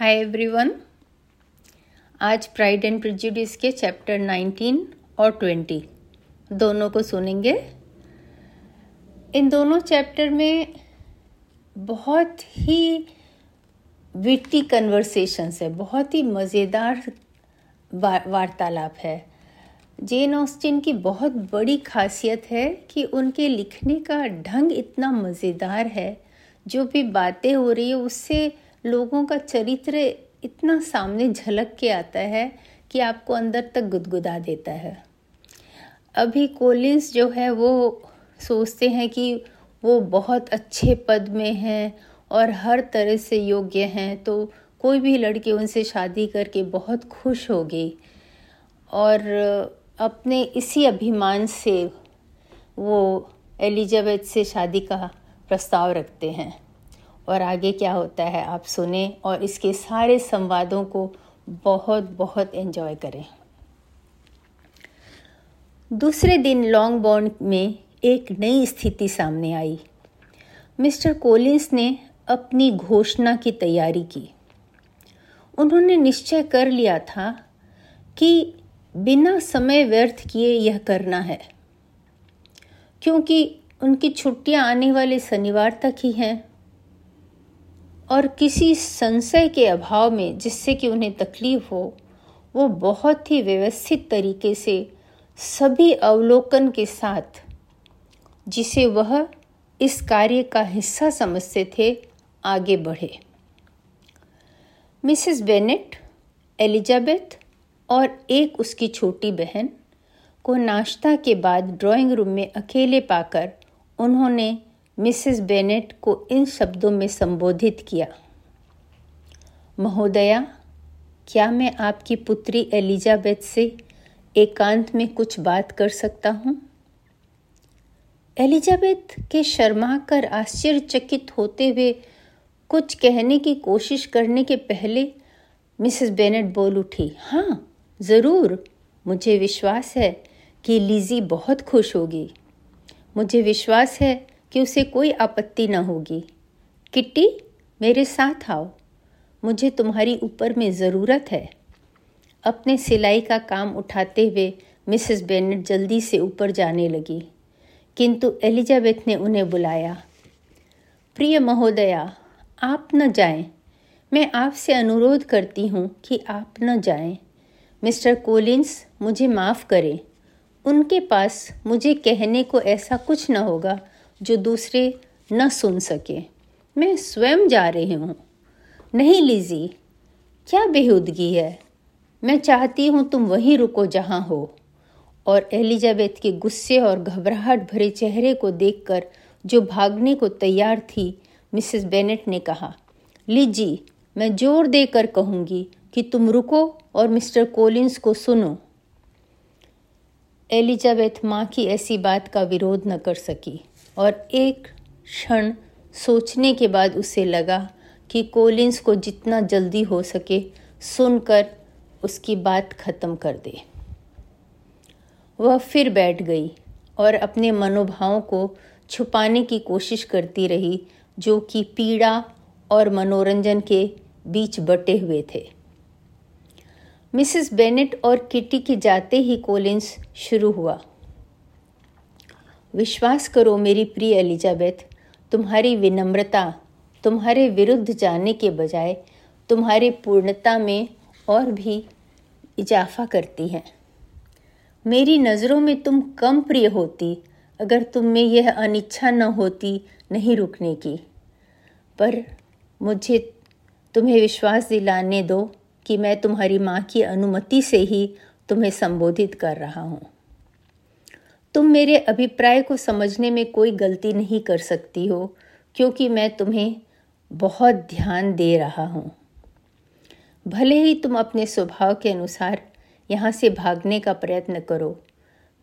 हाय everyone आज Pride and Prejudice के chapter 19 और 20 दोनों को सुनेंगे। इन दोनों चैप्टर में बहुत ही विट्टी कन्वर्सेशंस है, बहुत ही मज़ेदार वार्तालाप है। जेन ऑस्टिन की बहुत बड़ी खासियत है कि उनके लिखने का ढंग इतना मज़ेदार है। जो भी बातें हो रही है, उससे लोगों का चरित्र इतना सामने झलक के आता है कि आपको अंदर तक गुदगुदा देता है। अभी कोलिंस जो है वो सोचते हैं कि वो बहुत अच्छे पद में हैं और हर तरह से योग्य हैं तो कोई भी लड़की उनसे शादी करके बहुत खुश होगी। और अपने इसी अभिमान से वो एलिजाबेथ से शादी का प्रस्ताव रखते हैं। और आगे क्या होता है, आप सुने और इसके सारे संवादों को बहुत बहुत एंजॉय करें। दूसरे दिन लॉन्ग बॉन्ड में एक नई स्थिति सामने आई। मिस्टर कोलिंस ने अपनी घोषणा की तैयारी की। उन्होंने निश्चय कर लिया था कि बिना समय व्यर्थ किए यह करना है, क्योंकि उनकी छुट्टियाँ आने वाले शनिवार तक ही हैं। और किसी संशय के अभाव में जिससे कि उन्हें तकलीफ़ हो, वो बहुत ही व्यवस्थित तरीके से सभी अवलोकन के साथ, जिसे वह इस कार्य का हिस्सा समझते थे, आगे बढ़े। मिसेस बेनेट, एलिजाबेथ और एक उसकी छोटी बहन को नाश्ता के बाद ड्राइंग रूम में अकेले पाकर उन्होंने मिसेस बेनेट को इन शब्दों में संबोधित किया, महोदया, क्या मैं आपकी पुत्री एलिजाबेथ से एकांत में कुछ बात कर सकता हूँ? एलिजाबेथ के शर्मा कर आश्चर्यचकित होते हुए कुछ कहने की कोशिश करने के पहले मिसेस बेनेट बोल उठी हाँ ज़रूर, मुझे विश्वास है कि लीजी बहुत खुश होगी। मुझे विश्वास है कि उसे कोई आपत्ति न होगी। किट्टी, मेरे साथ आओ। मुझे तुम्हारी ऊपर में ज़रूरत है। अपने सिलाई का काम उठाते हुए मिसेस बेनेट जल्दी से ऊपर जाने लगी। किंतु एलिजाबेथ ने उन्हें बुलाया, प्रिय महोदया, आप न जाएँ। मैं आपसे अनुरोध करती हूँ कि आप न जाएँ। मिस्टर कोलिंस मुझे माफ़ करें। उनके पास मुझे कहने को ऐसा कुछ न होगा जो दूसरे न सुन सके। मैं स्वयं जा रही हूँ। नहीं, लीजी, क्या बेहूदगी है? मैं चाहती हूँ तुम वहीं रुको जहाँ हो। और एलिजाबेथ के गुस्से और घबराहट भरे चेहरे को देखकर, जो भागने को तैयार थी, मिसेस बेनेट ने कहा, लीजी, मैं ज़ोर देकर कहूँगी कि तुम रुको और मिस्टर कोलिंस को सुनो। एलिजाबेथ माँ की ऐसी बात का विरोध न कर सकी। और एक क्षण सोचने के बाद उसे लगा कि कोलिंस को जितना जल्दी हो सके सुनकर उसकी बात खत्म कर दे। वह फिर बैठ गई और अपने मनोभावों को छुपाने की कोशिश करती रही, जो कि पीड़ा और मनोरंजन के बीच बटे हुए थे। मिसेस बेनेट और किटी के जाते ही कोलिंस शुरू हुआ। विश्वास करो मेरी प्रिय एलिजाबेथ, तुम्हारी विनम्रता तुम्हारे विरुद्ध जाने के बजाय तुम्हारी पूर्णता में और भी इजाफा करती है। मेरी नज़रों में तुम कम प्रिय होती, अगर तुम में यह अनिच्छा न होती नहीं रुकने की। पर मुझे तुम्हें विश्वास दिलाने दो कि मैं तुम्हारी माँ की अनुमति से ही तुम्हें संबोधित कर रहा हूँ। तुम मेरे अभिप्राय को समझने में कोई गलती नहीं कर सकती हो, क्योंकि मैं तुम्हें बहुत ध्यान दे रहा हूँ। भले ही तुम अपने स्वभाव के अनुसार यहाँ से भागने का प्रयत्न करो,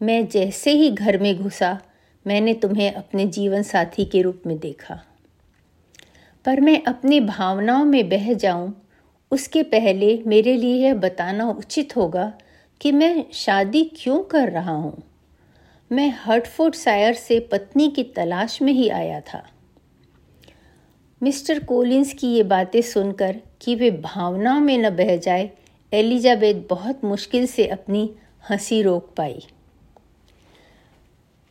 मैं जैसे ही घर में घुसा, मैंने तुम्हें अपने जीवन साथी के रूप में देखा। पर मैं अपनी भावनाओं में बह जाऊँ, उसके पहले मेरे लिए यह बताना उचित होगा कि मैं शादी क्यों कर रहा हूँ। मैं हर्टफोर्ड सायर से पत्नी की तलाश में ही आया था। मिस्टर कोलिंस की ये बातें सुनकर कि वे भावनाओं में न बह जाए एलिजाबेथ बहुत मुश्किल से अपनी हँसी रोक पाई।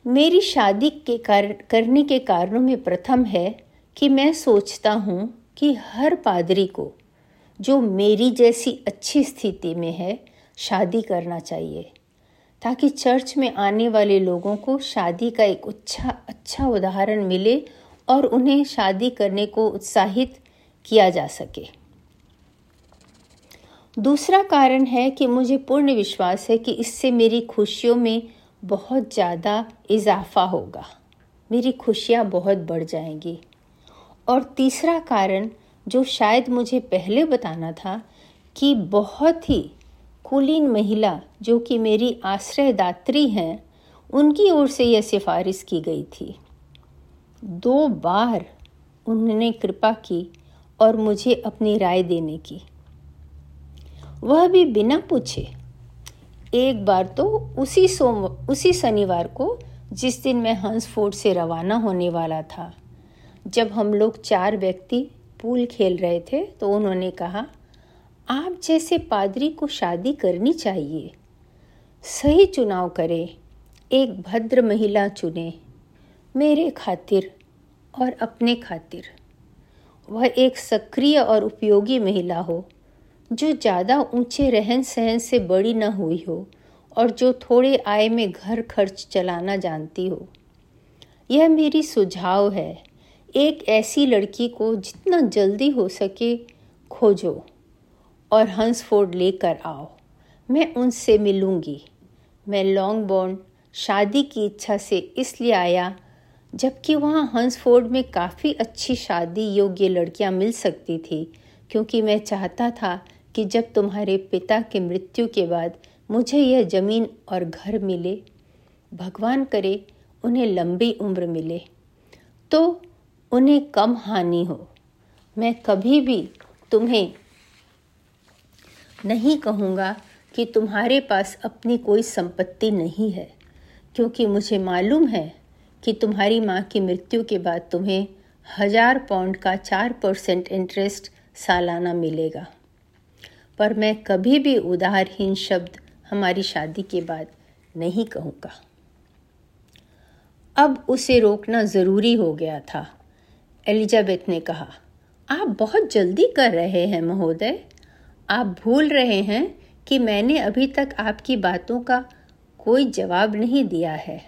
मेरी शादी के कर, करने के कारणों में प्रथम है कि मैं सोचता हूँ कि हर पादरी को जो मेरी जैसी अच्छी स्थिति में है शादी करना चाहिए। ताकि चर्च में आने वाले लोगों को शादी का एक अच्छा अच्छा उदाहरण मिले और उन्हें शादी करने को उत्साहित किया जा सके। दूसरा कारण है कि मुझे पूर्ण विश्वास है कि इससे मेरी खुशियों में बहुत ज़्यादा इजाफा होगा। मेरी खुशियाँ बहुत बढ़ जाएँगी। और तीसरा कारण, जो शायद मुझे पहले बताना था, कि बहुत ही कुलीन महिला जो कि मेरी आश्रयदात्री हैं, उनकी ओर से यह सिफारिश की गई थी। दो बार उन्होंने कृपा की और मुझे अपनी राय देने की। वह भी बिना पूछे, एक बार तो उसी सोम, उसी शनिवार को जिस दिन मैं हंसफोर्ड से रवाना होने वाला था, जब हम लोग चार व्यक्ति पूल खेल रहे थे तो उन्होंने कहा आप जैसे पादरी को शादी करनी चाहिए। सही चुनाव करें, एक भद्र महिला चुने, मेरे खातिर और अपने खातिर। वह एक सक्रिय और उपयोगी महिला हो, जो ज़्यादा ऊँचे रहन सहन से बड़ी न हुई हो और जो थोड़े आय में घर खर्च चलाना जानती हो। यह मेरी सुझाव है, एक ऐसी लड़की को जितना जल्दी हो सके खोजो। और हंसफोर्ड लेकर आओ। मैं उनसे मिलूँगी। मैं लॉन्ग बॉन्ड शादी की इच्छा से इसलिए आया, जबकि वहाँ हंसफोर्ड में काफ़ी अच्छी शादी योग्य लड़कियाँ मिल सकती थी, क्योंकि मैं चाहता था कि जब तुम्हारे पिता के मृत्यु के बाद मुझे यह ज़मीन और घर मिले, भगवान करे उन्हें लंबी उम्र मिले तो उन्हें कम हानि हो। मैं कभी भी तुम्हें नहीं कहूँगा कि तुम्हारे पास अपनी कोई संपत्ति नहीं है, क्योंकि मुझे मालूम है कि तुम्हारी माँ की मृत्यु के बाद तुम्हें हज़ार पाउंड का चार परसेंट इंटरेस्ट सालाना मिलेगा। पर मैं कभी भी उदारहीन शब्द हमारी शादी के बाद नहीं कहूँगा। अब उसे रोकना ज़रूरी हो गया था, एलिजाबेथ ने कहा। आप बहुत जल्दी कर रहे हैं, महोदय। आप भूल रहे हैं कि मैंने अभी तक आपकी बातों का कोई जवाब नहीं दिया है।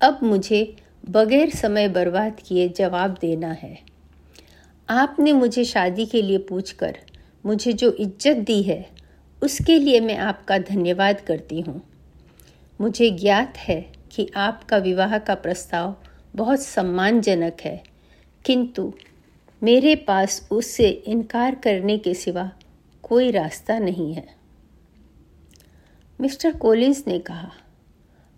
अब मुझे बगैर समय बर्बाद किए जवाब देना है। आपने मुझे शादी के लिए पूछकर मुझे जो इज़्ज़त दी है, उसके लिए मैं आपका धन्यवाद करती हूँ। मुझे ज्ञात है कि आपका विवाह का प्रस्ताव बहुत सम्मानजनक है, किंतु मेरे पास उससे इनकार करने के सिवा कोई रास्ता नहीं है। मिस्टर कोलिंस ने कहा,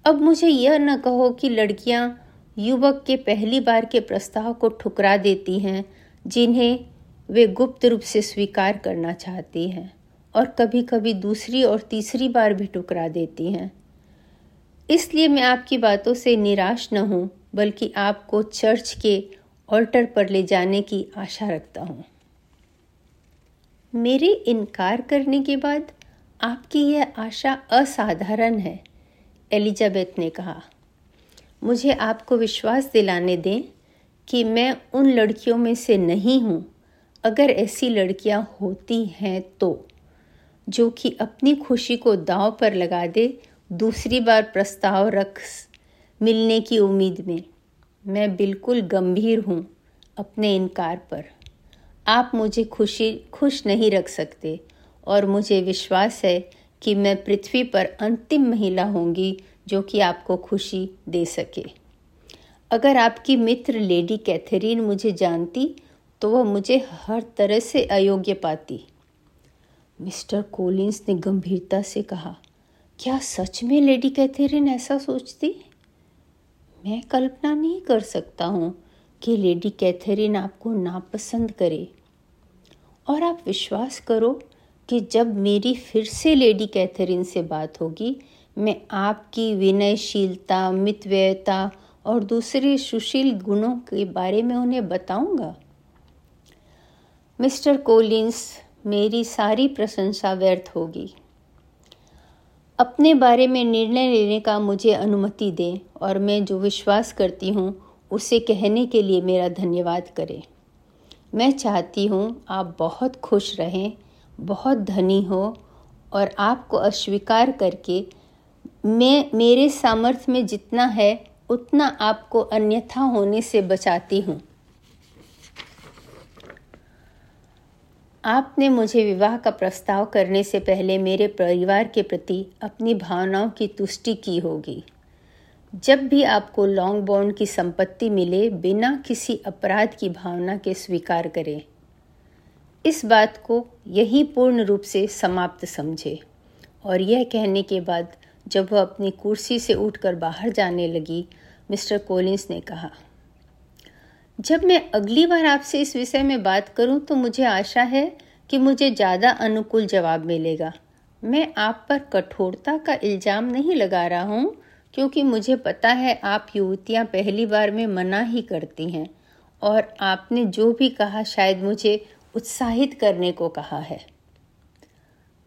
अब मुझे यह न कहो कि लड़कियाँ युवक के पहली बार के प्रस्ताव को ठुकरा देती हैं, जिन्हें वे गुप्त रूप से स्वीकार करना चाहती हैं, और कभी कभी दूसरी और तीसरी बार भी ठुकरा देती हैं। इसलिए मैं आपकी बातों से निराश न हूँ, बल्कि आपको चर्च के ऑल्टर पर ले जाने की आशा रखता हूँ। मेरे इनकार करने के बाद आपकी यह आशा असाधारण है, एलिजाबेथ ने कहा। मुझे आपको विश्वास दिलाने दें कि मैं उन लड़कियों में से नहीं हूँ। अगर ऐसी लड़कियाँ होती हैं तो। जो कि अपनी खुशी को दांव पर लगा दे, दूसरी बार प्रस्ताव रख मिलने की उम्मीद में। मैं बिल्कुल गंभीर हूँ अपने इनकार पर। आप मुझे खुशी, खुश नहीं रख सकते और मुझे विश्वास है कि मैं पृथ्वी पर अंतिम महिला होंगी जो कि आपको खुशी दे सके। अगर आपकी मित्र लेडी कैथरीन मुझे जानती तो वह मुझे हर तरह से अयोग्य पाती। मिस्टर कोलिंस ने गंभीरता से कहा, क्या सच में लेडी कैथरीन ऐसा सोचती? मैं कल्पना नहीं कर सकता हूँ कि लेडी कैथरीन आपको नापसंद करे। और आप विश्वास करो कि जब मेरी फिर से लेडी कैथरीन से बात होगी, मैं आपकी विनयशीलता, मितव्ययता और दूसरे सुशील गुणों के बारे में उन्हें बताऊँगा? मिस्टर कोलिंस मेरी सारी प्रशंसा व्यर्थ होगी। अपने बारे में निर्णय लेने का मुझे अनुमति दें और मैं जो विश्वास करती हूँ, उसे कहने के लिए मेरा धन्यवाद करें। मैं चाहती हूँ आप बहुत खुश रहें, बहुत धनी हो और आपको अस्वीकार करके मैं, मेरे सामर्थ्य में जितना है, उतना आपको अन्यथा होने से बचाती हूँ। आपने मुझे विवाह का प्रस्ताव करने से पहले मेरे परिवार के प्रति अपनी भावनाओं की तुष्टि की होगी। जब भी आपको लॉन्ग बॉन्ड की संपत्ति मिले, बिना किसी अपराध की भावना के स्वीकार करें। इस बात को यही पूर्ण रूप से समाप्त समझे और यह कहने के बाद जब वह अपनी कुर्सी से उठकर बाहर जाने लगी, मिस्टर कोलिंस ने कहा, जब मैं अगली बार आपसे इस विषय में बात करूँ तो मुझे आशा है कि मुझे ज़्यादा अनुकूल जवाब मिलेगा। मैं आप पर कठोरता का इल्ज़ाम नहीं लगा रहा हूँ क्योंकि मुझे पता है आप युवतियाँ पहली बार में मना ही करती हैं, और आपने जो भी कहा शायद मुझे उत्साहित करने को कहा है।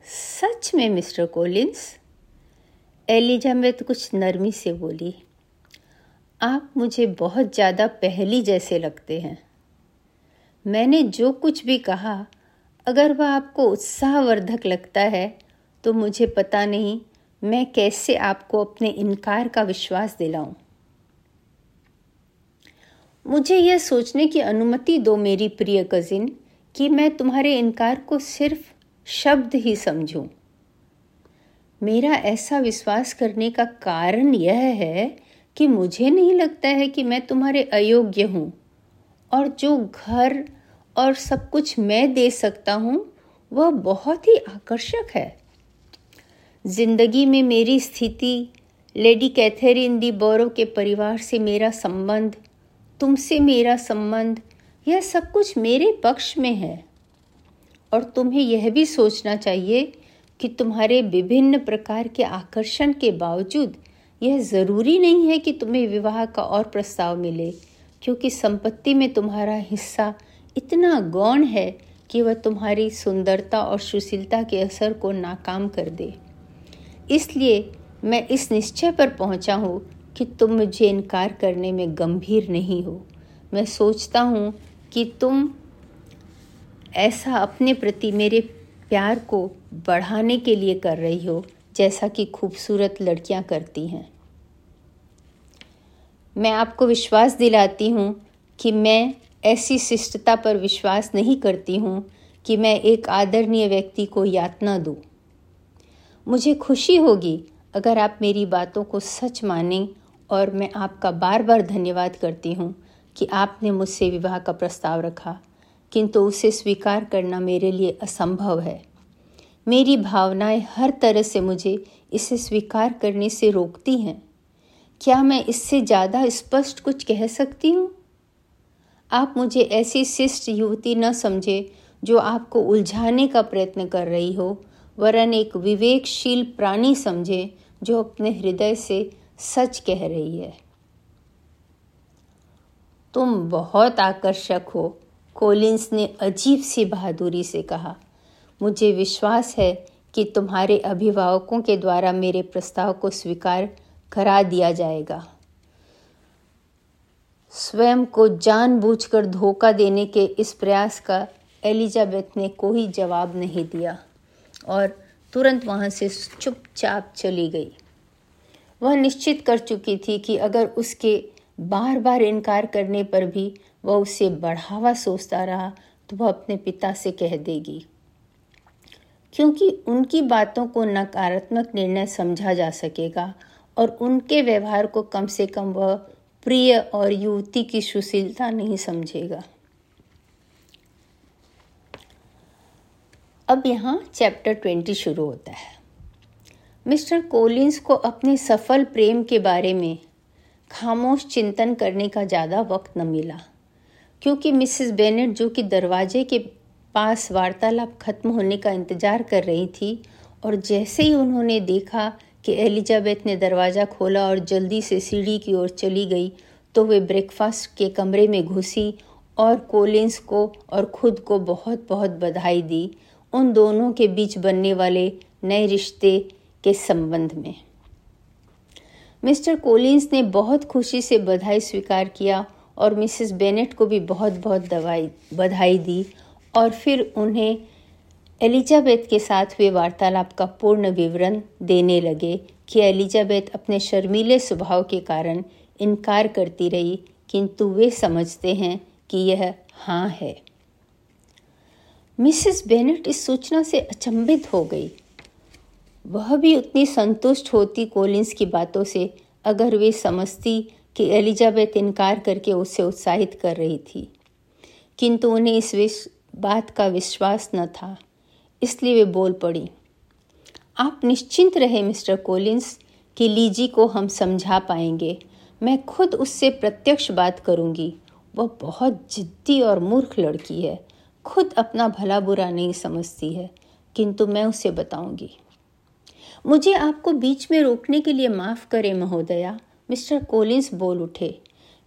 सच में, मिस्टर कोलिंस एलिजाबेथ कुछ नरमी से बोली, आप मुझे बहुत ज़्यादा पहली जैसे लगते हैं। मैंने जो कुछ भी कहा, अगर वह आपको उत्साहवर्धक लगता है तो मुझे पता नहीं मैं कैसे आपको अपने इनकार का विश्वास दिलाऊं। मुझे यह सोचने की अनुमति दो मेरी प्रिय कजिन कि मैं तुम्हारे इनकार को सिर्फ़ शब्द ही समझूं। मेरा ऐसा विश्वास करने का कारण यह है कि मुझे नहीं लगता है कि मैं तुम्हारे अयोग्य हूँ, और जो घर और सब कुछ मैं दे सकता हूँ, वह बहुत ही आकर्षक है ज़िंदगी में मेरी स्थिति, लेडी कैथेरिन दी बोरो के परिवार से मेरा संबंध, तुमसे मेरा संबंध, यह सब कुछ मेरे पक्ष में है। और तुम्हें यह भी सोचना चाहिए कि तुम्हारे विभिन्न प्रकार के आकर्षण के बावजूद यह ज़रूरी नहीं है कि तुम्हें विवाह का और प्रस्ताव मिले, क्योंकि संपत्ति में तुम्हारा हिस्सा इतना गौण है कि वह तुम्हारी सुंदरता और सुशीलता के असर को नाकाम कर दे। इसलिए मैं इस निश्चय पर पहुँचा हूँ कि तुम मुझे इनकार करने में गंभीर नहीं हो। मैं सोचता हूँ कि तुम ऐसा अपने प्रति मेरे प्यार को बढ़ाने के लिए कर रही हो, जैसा कि खूबसूरत लड़कियाँ करती हैं। मैं आपको विश्वास दिलाती हूँ कि मैं ऐसी शिष्टता पर विश्वास नहीं करती हूँ कि मैं एक आदरणीय व्यक्ति को यातना दूँ। मुझे खुशी होगी अगर आप मेरी बातों को सच मानें और मैं आपका बार बार धन्यवाद करती हूँ कि आपने मुझसे विवाह का प्रस्ताव रखा, किंतु उसे स्वीकार करना मेरे लिए असंभव है। मेरी भावनाएँ हर तरह से मुझे इसे स्वीकार करने से रोकती हैं। क्या मैं इससे ज़्यादा स्पष्ट कुछ कह सकती हूँ? आप मुझे ऐसी शिष्ट युवती न समझे जो आपको उलझाने का प्रयत्न कर रही हो वरन एक विवेकशील प्राणी समझे, जो अपने हृदय से सच कह रही है। तुम बहुत आकर्षक हो कोलिंस ने अजीब सी बहादुरी से कहा। मुझे विश्वास है कि तुम्हारे अभिभावकों के द्वारा मेरे प्रस्ताव को स्वीकार करा दिया जाएगा। स्वयं को जानबूझकर धोखा देने के इस प्रयास का एलिजाबेथ ने कोई जवाब नहीं दिया। और तुरंत वहाँ से चुपचाप चली गई। वह निश्चित कर चुकी थी कि अगर उसके बार बार इनकार करने पर भी वह उसे बढ़ावा सोचता रहा तो वह अपने पिता से कह देगी, क्योंकि उनकी बातों को नकारात्मक निर्णय समझा जा सकेगा और उनके व्यवहार को कम से कम वह प्रिय और युवती की सुशीलता नहीं समझेगा। अब यहाँ चैप्टर ट्वेंटी शुरू होता है। मिस्टर कोलिंस को अपने सफल प्रेम के बारे में खामोश चिंतन करने का ज़्यादा वक्त न मिला, क्योंकि मिसेस बेनेट जो कि दरवाजे के पास वार्तालाप खत्म होने का इंतज़ार कर रही थी और जैसे ही उन्होंने देखा कि एलिजाबेथ ने दरवाज़ा खोला और जल्दी से सीढ़ी की ओर चली गई तो वे ब्रेकफास्ट के कमरे में घुसी और कोलिंस को और खुद को बहुत बहुत बधाई दी उन दोनों के बीच बनने वाले नए रिश्ते के संबंध में। मिस्टर कोलिंस ने बहुत खुशी से बधाई स्वीकार किया और मिसेस बेनेट को भी बहुत बहुत दवाई, बधाई दी और फिर उन्हें एलिजाबेथ के साथ हुए वार्तालाप का पूर्ण विवरण देने लगे कि एलिजाबेथ अपने शर्मीले स्वभाव के कारण इनकार करती रही, किंतु वे समझते हैं कि यह हाँ है। मिसेस बेनेट इस सूचना से अचंभित हो गई। वह भी उतनी संतुष्ट होती कोलिंस की बातों से, अगर वे समझती कि एलिजाबेथ इनकार करके उसे उत्साहित कर रही थी। किंतु उन्हें इस विश, बात का विश्वास न था, इसलिए वे बोल पड़ी, आप निश्चिंत रहे, मिस्टर कोलिंस कि लीजी को हम समझा पाएँगे। मैं खुद उससे प्रत्यक्ष बात करूँगी। वह बहुत जिद्दी और मूर्ख लड़की है। खुद अपना भला बुरा नहीं समझती है, किंतु मैं उसे बताऊँगी। मुझे आपको बीच में रोकने के लिए माफ़ करें, महोदया। मिस्टर कोलिंस बोल उठे।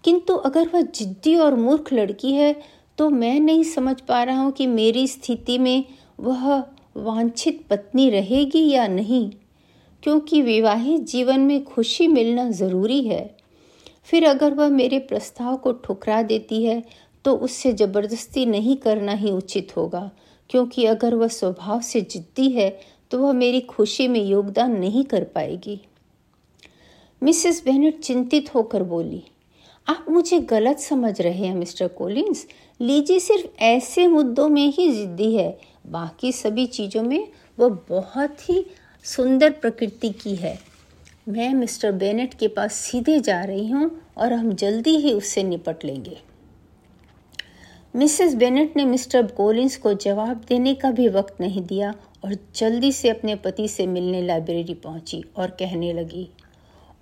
किंतु अगर वह जिद्दी और मूर्ख लड़की है तो मैं नहीं समझ पा रहा हूँ कि मेरी स्थिति में वह वांछित पत्नी रहेगी या नहीं, क्योंकि विवाहित जीवन में खुशी मिलना ज़रूरी है। फिर अगर वह मेरे प्रस्ताव को ठुकरा देती है तो उससे ज़बरदस्ती नहीं करना ही उचित होगा, क्योंकि अगर वह स्वभाव से जिद्दी है तो वह मेरी खुशी में योगदान नहीं कर पाएगी। मिसेस बेनेट चिंतित होकर बोली, आप मुझे गलत समझ रहे हैं, मिस्टर कोलिंस लीजी सिर्फ़ ऐसे मुद्दों में ही जिद्दी है। बाकी सभी चीज़ों में वह बहुत ही सुंदर प्रकृति की है। मैं मिस्टर बेनेट के पास सीधे जा रही हूँ और हम जल्दी ही उससे निपट लेंगे। मिसेस बेनेट ने मिस्टर कोलिंस को जवाब देने का भी वक्त नहीं दिया और जल्दी से अपने पति से मिलने लाइब्रेरी पहुँची और कहने लगी,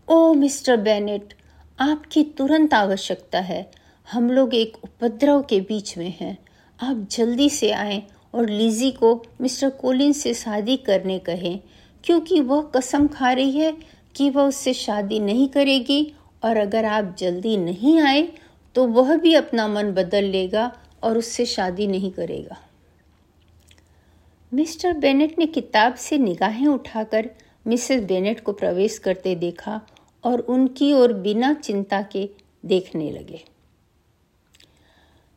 ओ मिस्टर बेनेट, आपकी तुरंत आवश्यकता है। हम लोग एक उपद्रव के बीच में हैं। आप जल्दी से आए और लीजी को मिस्टर कोलिन से शादी करने कहें, क्योंकि वह कसम खा रही है कि वह उससे शादी नहीं करेगी और अगर आप जल्दी नहीं आए तो वह भी अपना मन बदल लेगा और उससे शादी नहीं करेगा। मिस्टर बेनेट ने किताब से निगाहें उठाकर मिसेस बेनेट को प्रवेश करते देखा और उनकी ओर बिना चिंता के देखने लगे।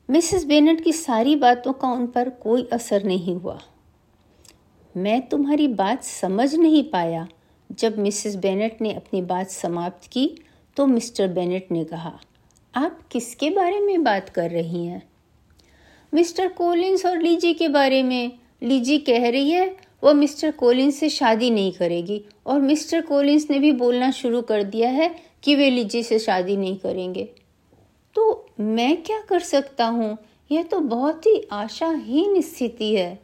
मिसेस बेनेट की सारी बातों का उन पर कोई असर नहीं हुआ। मैं तुम्हारी बात समझ नहीं पाया। जब मिसेस बेनेट ने अपनी बात समाप्त की तो मिस्टर बेनेट ने कहा आप किसके बारे में बात कर रही हैं? मिस्टर कोलिंस और लीजी के बारे में। लीजी कह रही है वो मिस्टर कोलिंस से शादी नहीं करेगी। और मिस्टर कोलिंस ने भी बोलना शुरू कर दिया है कि वे लीजी से शादी नहीं करेंगे। तो मैं क्या कर सकता हूँ? यह तो बहुत ही आशाहीन स्थिति है।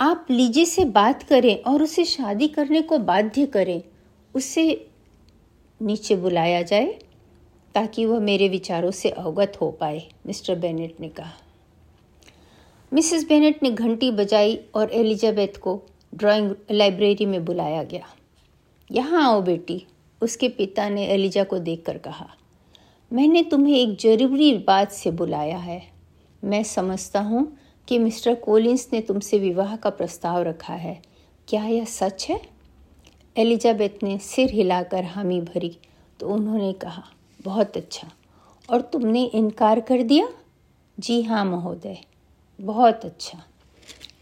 आप लीजी से बात करें और उसे शादी करने को बाध्य करें। उसे नीचे बुलाया जाए। ताकि वह मेरे विचारों से अवगत हो पाए, मिस्टर बेनेट ने कहा। मिसेस बेनेट ने घंटी बजाई और एलिजाबेथ को ड्राइंग लाइब्रेरी में बुलाया गया। यहाँ आओ बेटी, उसके पिता ने एलिजा को देखकर कहा। मैंने तुम्हें एक ज़रूरी बात से बुलाया है। मैं समझता हूँ कि मिस्टर कोलिंस ने तुमसे विवाह का प्रस्ताव रखा है। क्या यह सच है? एलिजाबेथ ने सिर हिलाकर हामी भरी तो उन्होंने कहा बहुत अच्छा। और तुमने इनकार कर दिया? जी हाँ महोदय, बहुत अच्छा।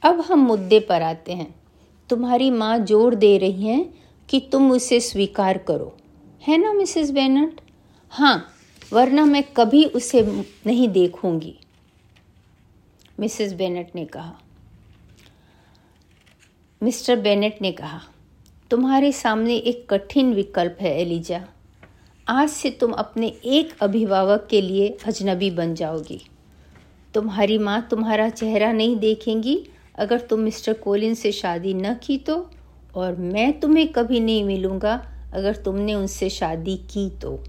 अब हम मुद्दे पर आते हैं। तुम्हारी माँ ज़ोर दे रही हैं कि तुम उसे स्वीकार करो। है ना, मिसेस बेनट हाँ वरना मैं कभी उसे नहीं देखूँगी, मिसेस बेनेट ने कहा। मिस्टर बेनेट ने कहा, तुम्हारे सामने एक कठिन विकल्प है, एलिजा। आज से तुम अपने एक अभिभावक के लिए अजनबी बन जाओगी। तुम्हारी माँ तुम्हारा चेहरा नहीं देखेंगी। अगर तुम मिस्टर कोलिन से शादी न की तो और मैं तुम्हें कभी नहीं मिलूँगा अगर तुमने उनसे शादी की तो।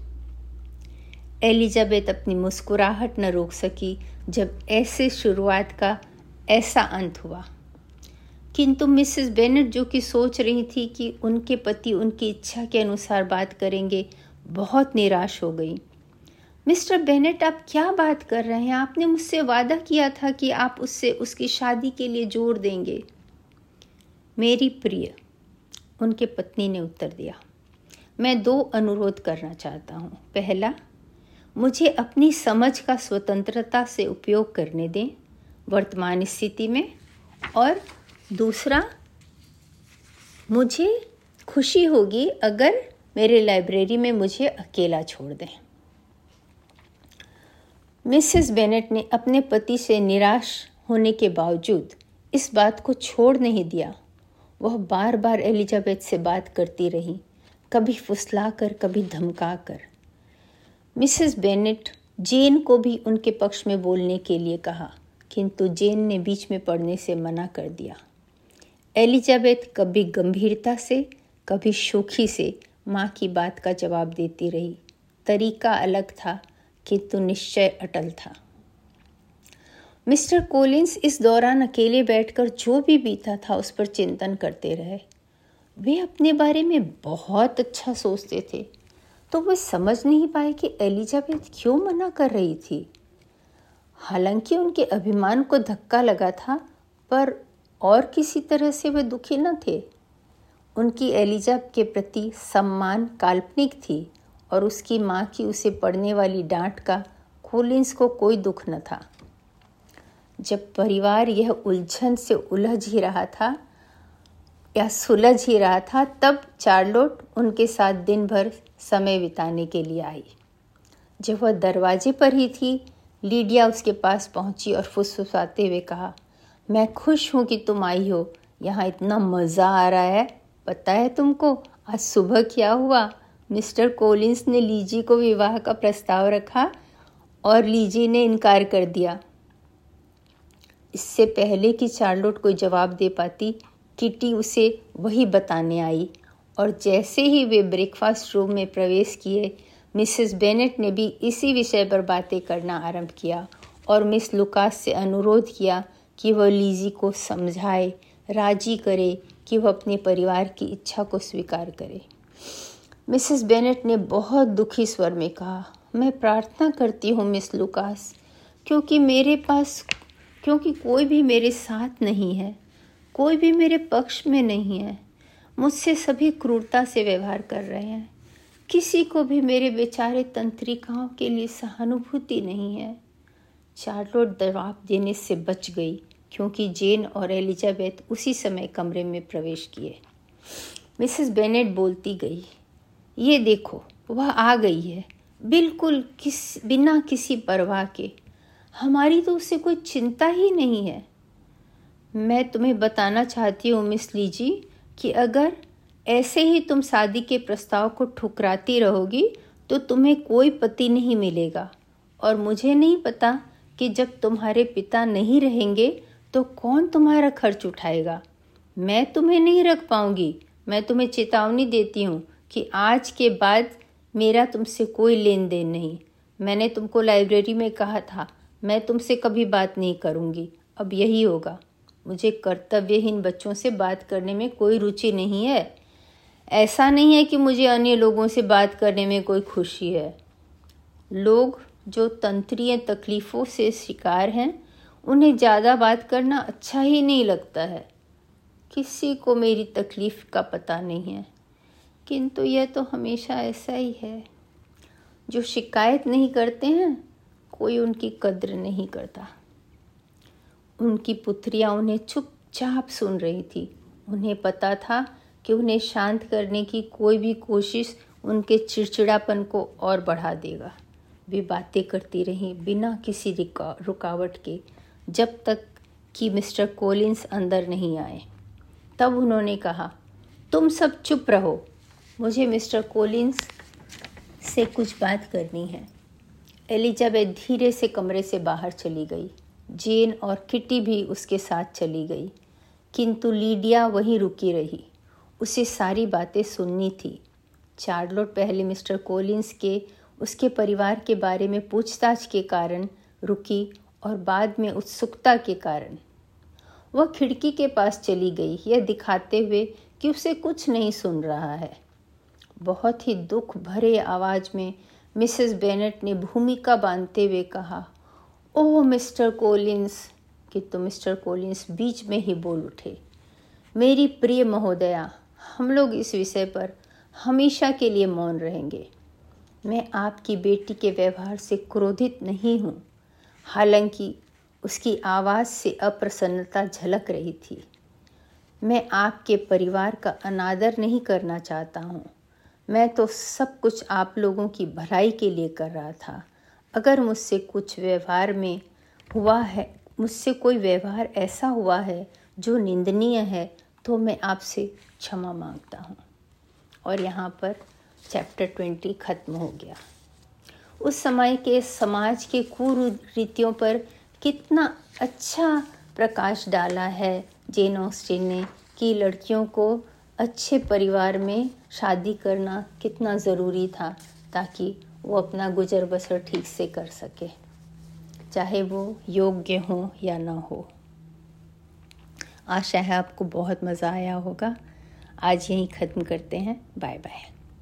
एलिजाबेथ अपनी मुस्कुराहट न रोक सकी जब ऐसे शुरुआत का ऐसा अंत हुआ। किंतु मिसेस बेनेट जो कि सोच रही थी कि उनके पति उनकी इच्छा के अनुसार बात करेंगे बहुत निराश हो गई। मिस्टर बेनेट, आप क्या बात कर रहे हैं? आपने मुझसे वादा किया था कि आप उससे उसकी शादी के लिए जोड़ देंगे। मेरी प्रिय, उनके पत्नी ने उत्तर दिया। मैं दो अनुरोध करना चाहता हूँ। पहला, मुझे अपनी समझ का स्वतंत्रता से उपयोग करने दें वर्तमान स्थिति में। और दूसरा, मुझे खुशी होगी अगर मेरे लाइब्रेरी में मुझे अकेला छोड़ दें। मिसेस बेनेट ने अपने पति से निराश होने के बावजूद इस बात को छोड़ नहीं दिया। वह बार बार एलिजाबेथ से बात करती रही, कभी फुसला कर कभी धमका कर मिसेस बेनेट जेन को भी उनके पक्ष में बोलने के लिए कहा, किंतु जेन ने बीच में पढ़ने से मना कर दिया। एलिजाबेथ कभी गंभीरता से, कभी शोखी से माँ की बात का जवाब देती रही। तरीका अलग था किंतु निश्चय अटल था। मिस्टर कोलिंस इस दौरान अकेले बैठकर जो भी बीता था उस पर चिंतन करते रहे। वे अपने बारे में बहुत अच्छा सोचते थे तो वे समझ नहीं पाए कि एलिजाबेथ क्यों मना कर रही थी। हालाँकि उनके अभिमान को धक्का लगा था, पर और किसी तरह से वे दुखी न थे। उनकी एलिजा के प्रति सम्मान काल्पनिक थी और उसकी माँ की उसे पड़ने वाली डांट का कोलिंस को कोई दुख न था। जब परिवार यह उलझन से उलझ ही रहा था या सुलझ ही रहा था, तब चार्लोट उनके साथ दिन भर समय बिताने के लिए आई। जब वह दरवाजे पर ही थी, लीडिया उसके पास पहुँची और फुसफुसाते हुए कहा, मैं खुश हूँ कि तुम आई हो। यहाँ इतना मज़ा आ रहा है। पता है तुमको? आज सुबह क्या हुआ? मिस्टर कोलिंस ने लीजी को विवाह का प्रस्ताव रखा और लीजी ने इनकार कर दिया। इससे पहले कि चार्लोट कोई जवाब दे पाती, किटी उसे वही बताने आई और जैसे ही वे ब्रेकफास्ट रूम में प्रवेश किए, मिसेस बेनेट ने भी इसी विषय पर बातें करना आरंभ किया और मिस लुकास से अनुरोध किया कि वह लीजी को समझाए, राज़ी करे कि वह अपने परिवार की इच्छा को स्वीकार करे। मिसेस बेनेट ने बहुत दुखी स्वर में कहा, मैं प्रार्थना करती हूँ मिस लुकास, क्योंकि मेरे पास, क्योंकि कोई भी मेरे साथ नहीं है, कोई भी मेरे पक्ष में नहीं है, मुझसे सभी क्रूरता से व्यवहार कर रहे हैं। किसी को भी मेरे बेचारे तंत्रिकाओं के लिए सहानुभूति नहीं है। चार्लोट दबाव देने से बच गई। क्योंकि जेन और एलिजाबेथ उसी समय कमरे में प्रवेश किए। मिसेस बेनेट बोलती गई, ये देखो, वह आ गई है। बिल्कुल किस, बिना किसी परवाह के। हमारी तो उससे कोई चिंता ही नहीं है। मैं तुम्हें बताना चाहती हूँ, मिस लीजी, कि अगर ऐसे ही तुम शादी के प्रस्ताव को ठुकराती रहोगी तो तुम्हें कोई पति नहीं मिलेगा। और मुझे नहीं पता कि जब तुम्हारे पिता नहीं रहेंगे तो कौन तुम्हारा खर्च उठाएगा? मैं तुम्हें नहीं रख पाऊँगी। मैं तुम्हें चेतावनी देती हूँ कि आज के बाद मेरा तुमसे कोई लेन देन नहीं। मैंने तुमको लाइब्रेरी में कहा था, मैं तुमसे कभी बात नहीं करूँगी। अब यही होगा। मुझे कर्तव्यहीन बच्चों से बात करने में कोई रुचि नहीं है। ऐसा नहीं है कि मुझे अन्य लोगों से बात करने में कोई खुशी है। लोग जो तंत्रीय तकलीफ़ों से शिकार हैं उन्हें ज़्यादा बात करना अच्छा ही नहीं लगता है। किसी को मेरी तकलीफ़ का पता नहीं है, किंतु यह तो हमेशा ऐसा ही है। जो शिकायत नहीं करते हैं, कोई उनकी कद्र नहीं करता। उनकी पुत्रियाँ उन्हें चुपचाप सुन रही थी। उन्हें पता था कि उन्हें शांत करने की कोई भी कोशिश उनके चिड़चिड़ापन को और बढ़ा देगा। वे बातें करती रहीं बिना किसी रुकावट के। जब तक कि मिस्टर कोलिंस अंदर नहीं आए। तब उन्होंने कहा, तुम सब चुप रहो। मुझे मिस्टर कोलिंस से कुछ बात करनी है। एलिजाबेथ धीरे से कमरे से बाहर चली गई। जेन और किटी भी उसके साथ चली गई। किंतु लीडिया वहीं रुकी रही। उसे सारी बातें सुननी थी। चार्लोट पहले मिस्टर कोलिंस के, उसके परिवार के बारे में पूछताछ के कारण रुकी और बाद में उत्सुकता के कारण। वह खिड़की के पास चली गई, यह दिखाते हुए कि उसे कुछ नहीं सुन रहा है। बहुत ही दुख भरे आवाज़ में मिसेस बेनेट ने भूमिका बांधते हुए कहा, ओह, मिस्टर कोलिंस कि तो मिस्टर कोलिंस बीच में ही बोल उठे, मेरी प्रिय महोदया, हम लोग इस विषय पर हमेशा के लिए मौन रहेंगे। मैं आपकी बेटी के व्यवहार से क्रोधित नहीं हूँ। हालाँकि उसकी आवाज़ से अप्रसन्नता झलक रही थी। मैं आपके परिवार का अनादर नहीं करना चाहता हूँ। मैं तो सब कुछ आप लोगों की भलाई के लिए कर रहा था। अगर मुझसे कुछ व्यवहार में हुआ है, मुझसे कोई व्यवहार ऐसा हुआ है जो निंदनीय है तो मैं आपसे क्षमा माँगता हूँ। और यहाँ पर चैप्टर ट्वेंटी ख़त्म हो गया। उस समय के समाज के कुरीतियों पर कितना अच्छा प्रकाश डाला है। जेन ऑस्टिन ने कि लड़कियों को अच्छे परिवार में शादी करना कितना ज़रूरी था ताकि वो अपना गुजर बसर ठीक से कर सके। चाहे वो योग्य हो या ना हो। आशा है आपको बहुत मज़ा आया होगा। आज यहीं ख़त्म करते हैं। Bye bye.